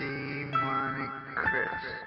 Demonic Chris.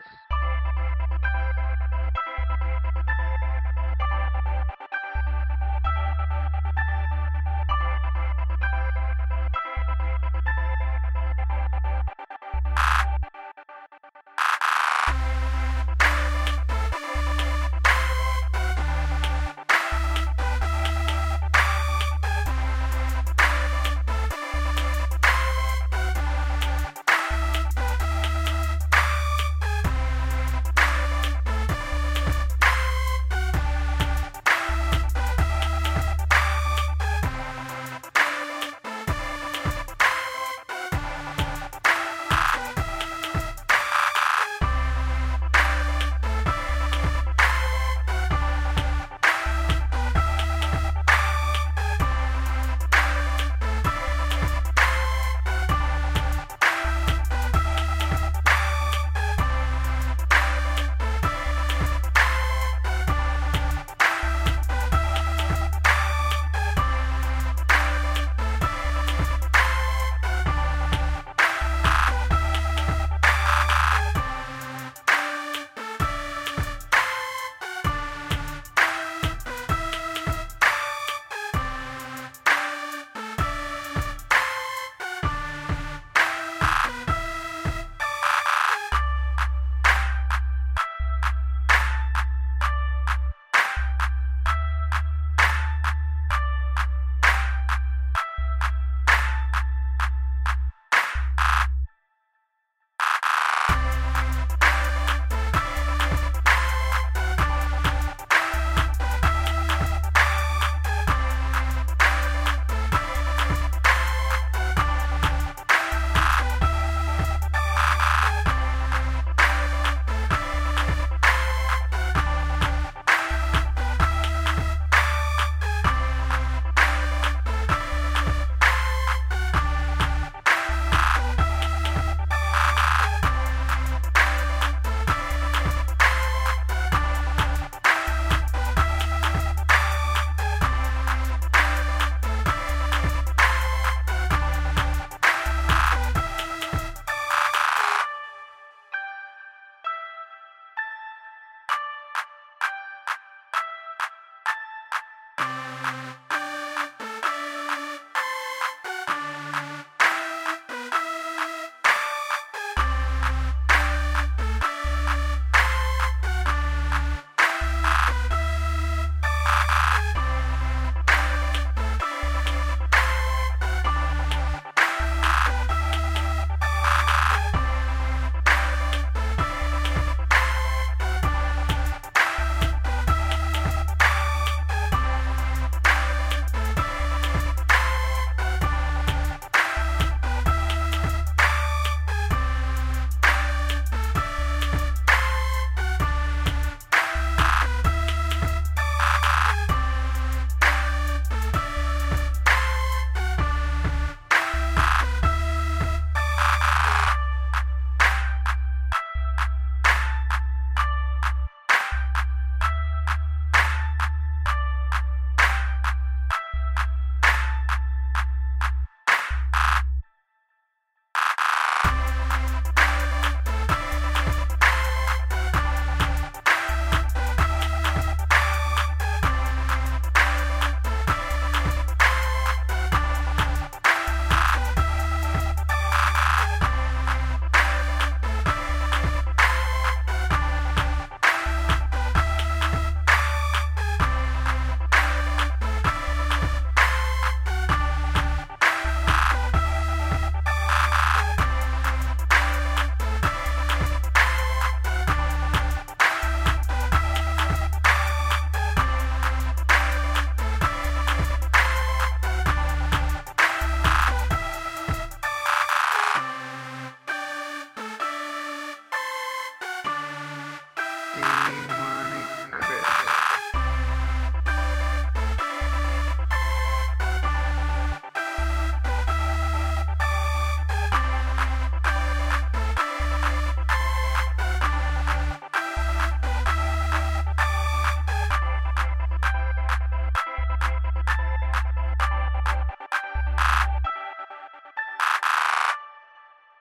Ah!